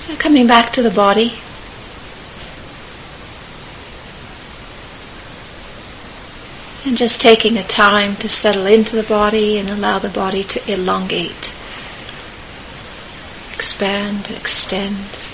So coming back to the body. And just taking a time to settle into the body and allow the body to elongate, expand, extend.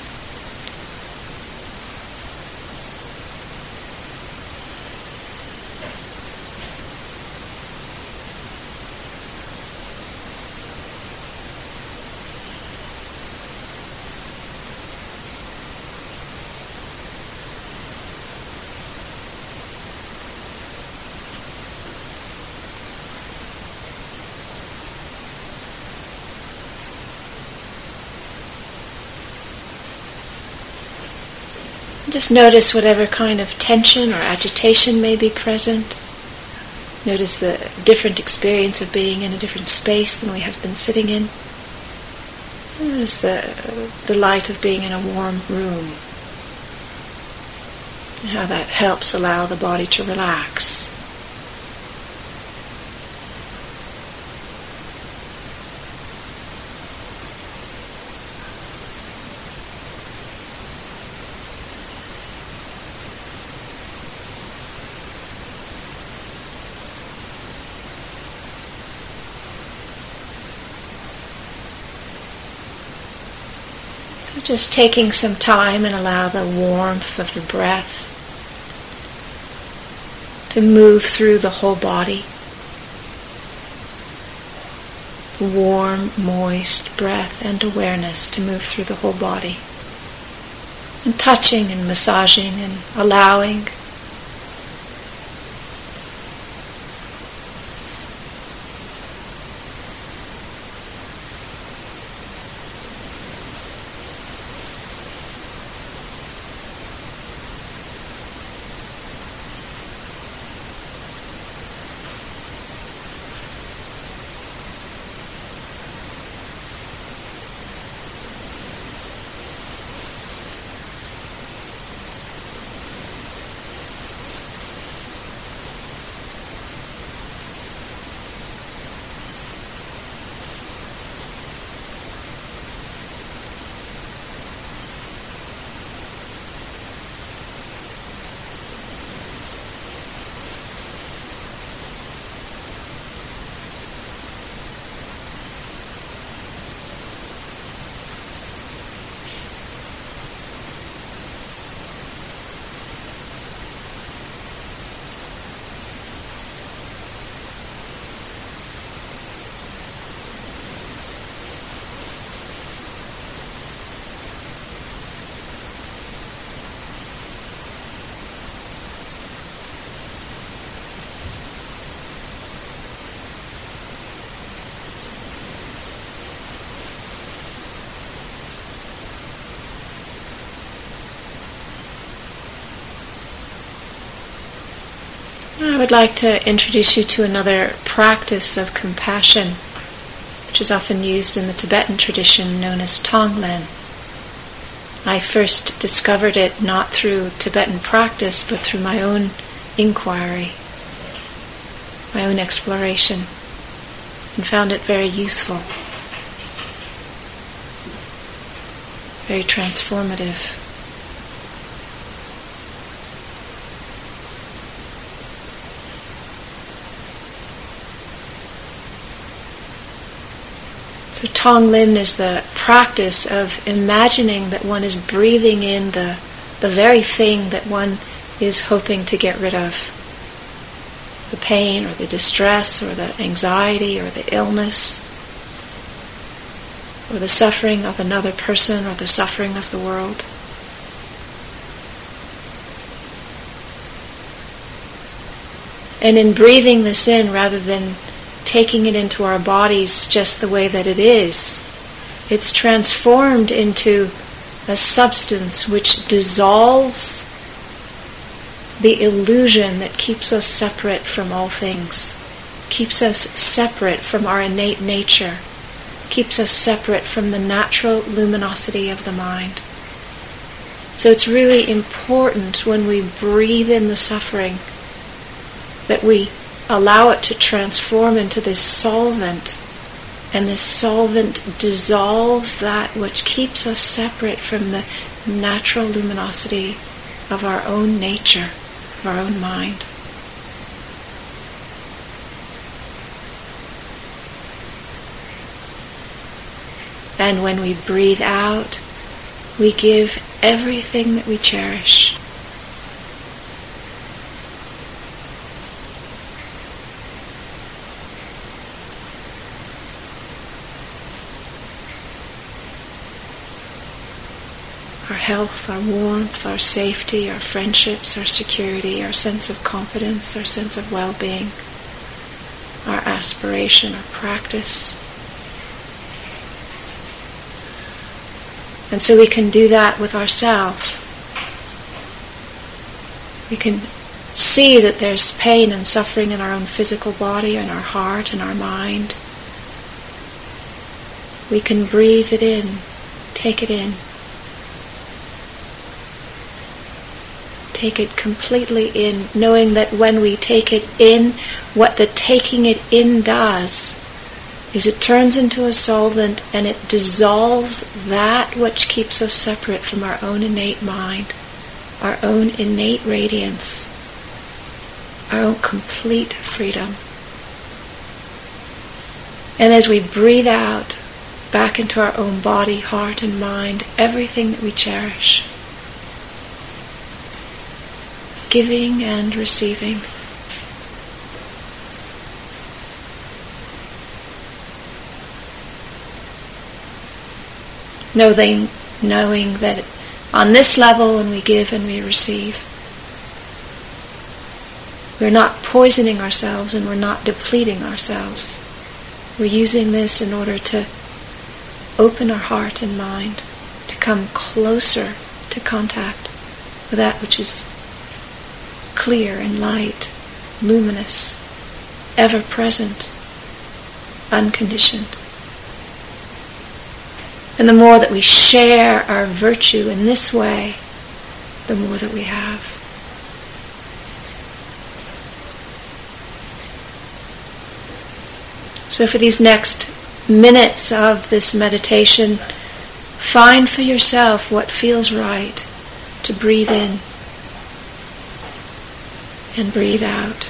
Just notice whatever kind of tension or agitation may be present. Notice the different experience of being in a different space than we have been sitting in. Notice the delight of being in a warm room. How that helps allow the body to relax. Just taking some time and allow the warmth of the breath to move through the whole body. Warm, moist breath and awareness to move through the whole body. And touching and massaging and allowing I would like to introduce you to another practice of compassion, which is often used in the Tibetan tradition known as Tonglen. I first discovered it not through Tibetan practice, but through my own inquiry, my own exploration, and found it very useful, very transformative. So Tonglen is the practice of imagining that one is breathing in the, the very thing that one is hoping to get rid of. The pain or the distress or the anxiety or the illness or the suffering of another person or the suffering of the world. And in breathing this in rather than taking it into our bodies just the way that it is. It's transformed into a substance which dissolves the illusion that keeps us separate from all things, keeps us separate from our innate nature, keeps us separate from the natural luminosity of the mind. So it's really important when we breathe in the suffering that we allow it to transform into this solvent And this solvent dissolves that which keeps us separate from the natural luminosity of our own nature, of our own mind. And when we breathe out, we give everything that we cherish. Our health, our warmth, our safety, our friendships, our security, our sense of confidence, our sense of well being, our aspiration, our practice. And so we can do that with ourselves. We can see that there's pain and suffering in our own physical body, in our heart, in our mind. We can breathe it in, take it in. Take it completely in, knowing that when we take it in, what the taking it in does is it turns into a solvent and it dissolves that which keeps us separate from our own innate mind, our own innate radiance, our own complete freedom. And as we breathe out back into our own body, heart, and mind, everything that we cherish, giving and receiving. knowing, knowing that on this level, when we give and we receive, we're not poisoning ourselves and we're not depleting ourselves. We're using this in order to open our heart and mind, to come closer to contact with that which is clear and light, luminous, ever present, unconditioned. And the more that we share our virtue in this way, the more that we have. So, for these next minutes of this meditation, find for yourself what feels right to breathe in and breathe out.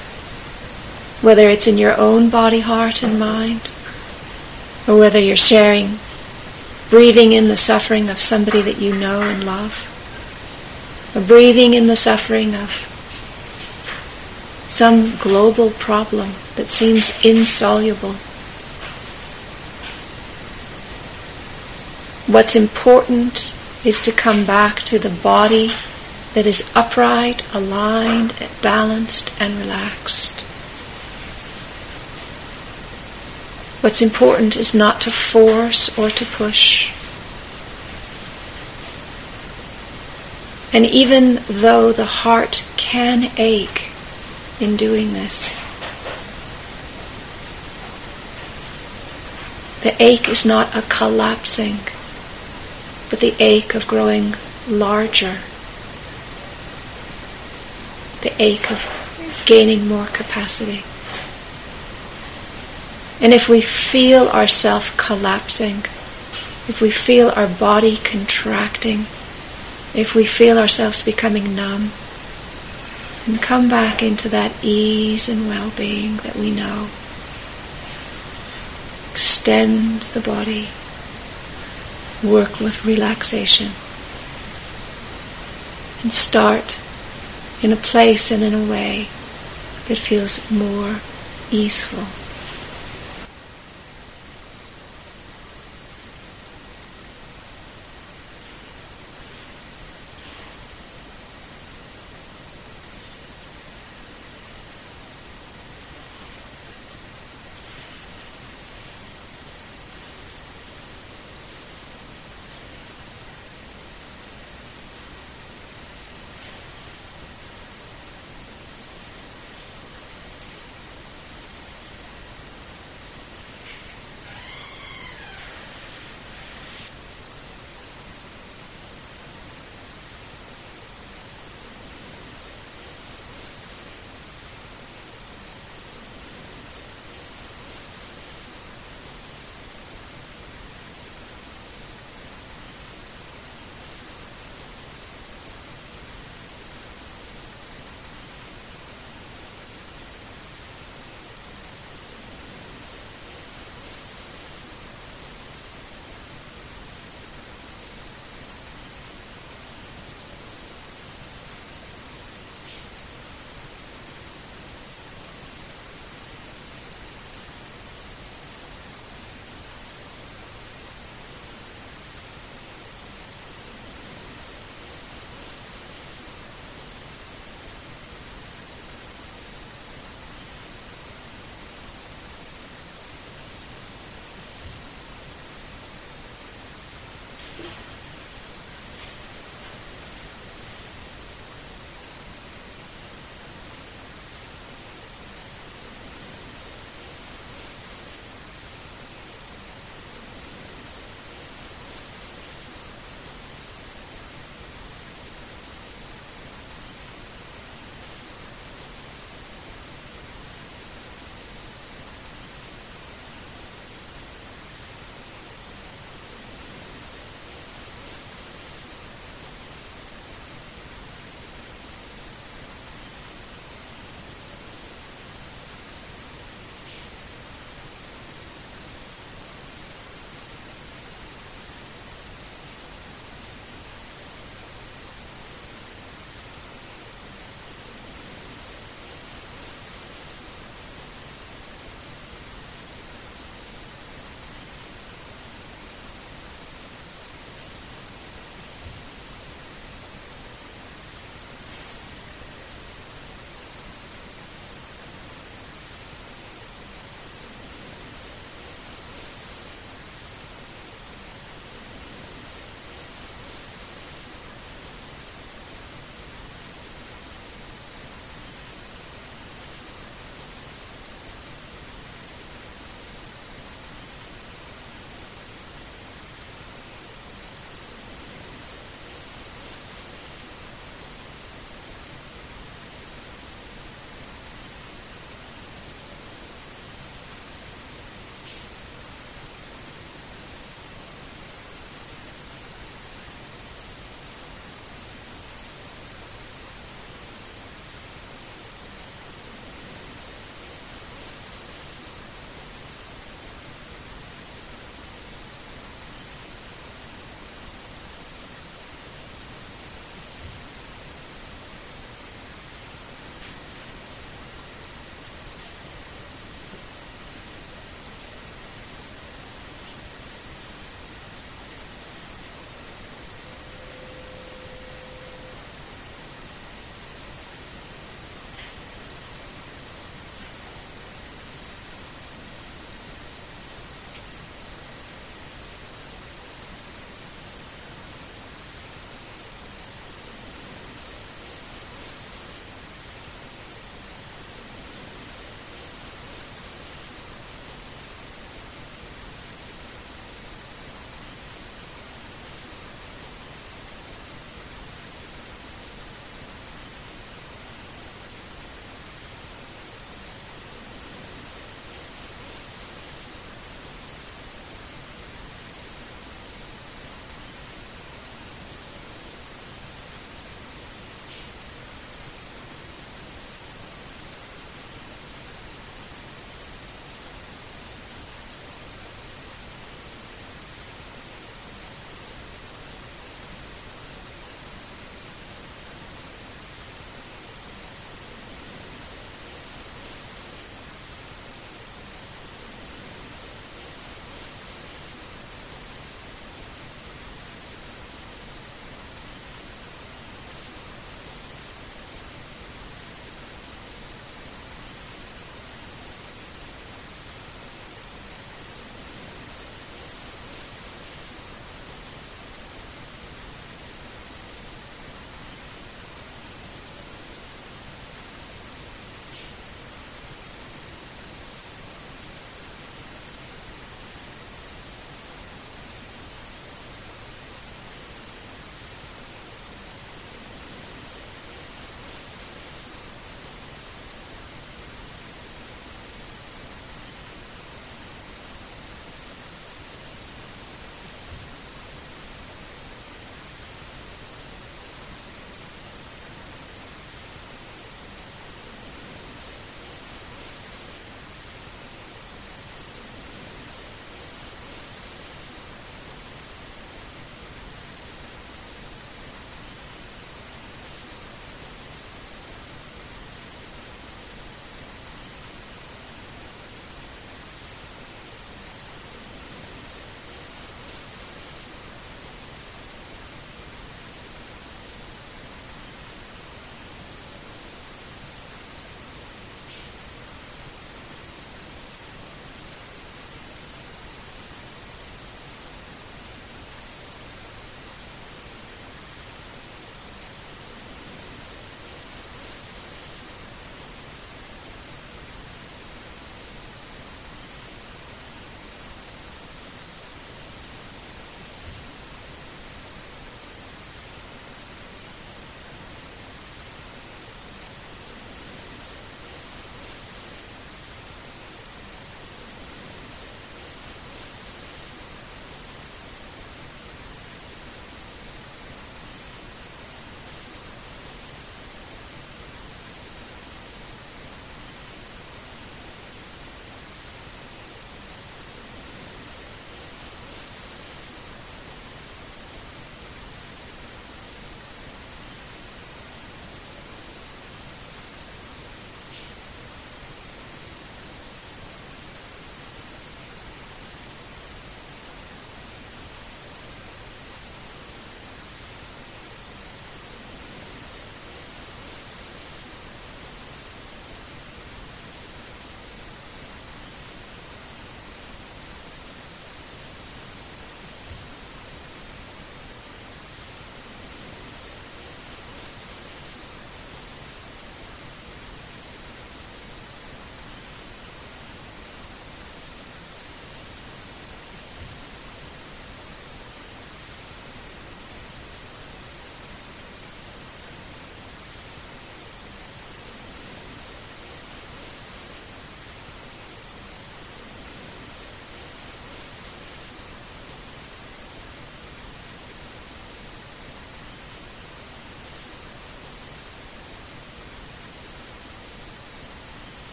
Whether it's in your own body, heart, and mind, or whether you're sharing breathing in the suffering of somebody that you know and love, or breathing in the suffering of some global problem that seems insoluble. What's important is to come back to the body that is upright, aligned, balanced, and relaxed. What's important is not to force or to push. And even though the heart can ache in doing this, the ache is not a collapsing, but the ache of growing larger, the ache of gaining more capacity. And if we feel ourself collapsing, if we feel our body contracting, if we feel ourselves becoming numb, and come back into that ease and well-being that we know. Extend the body. Work with relaxation. And start in a place and in a way that feels more easeful.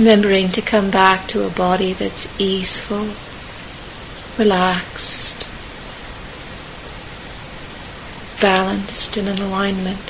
Remembering to come back to a body that's easeful, relaxed, balanced, and in alignment.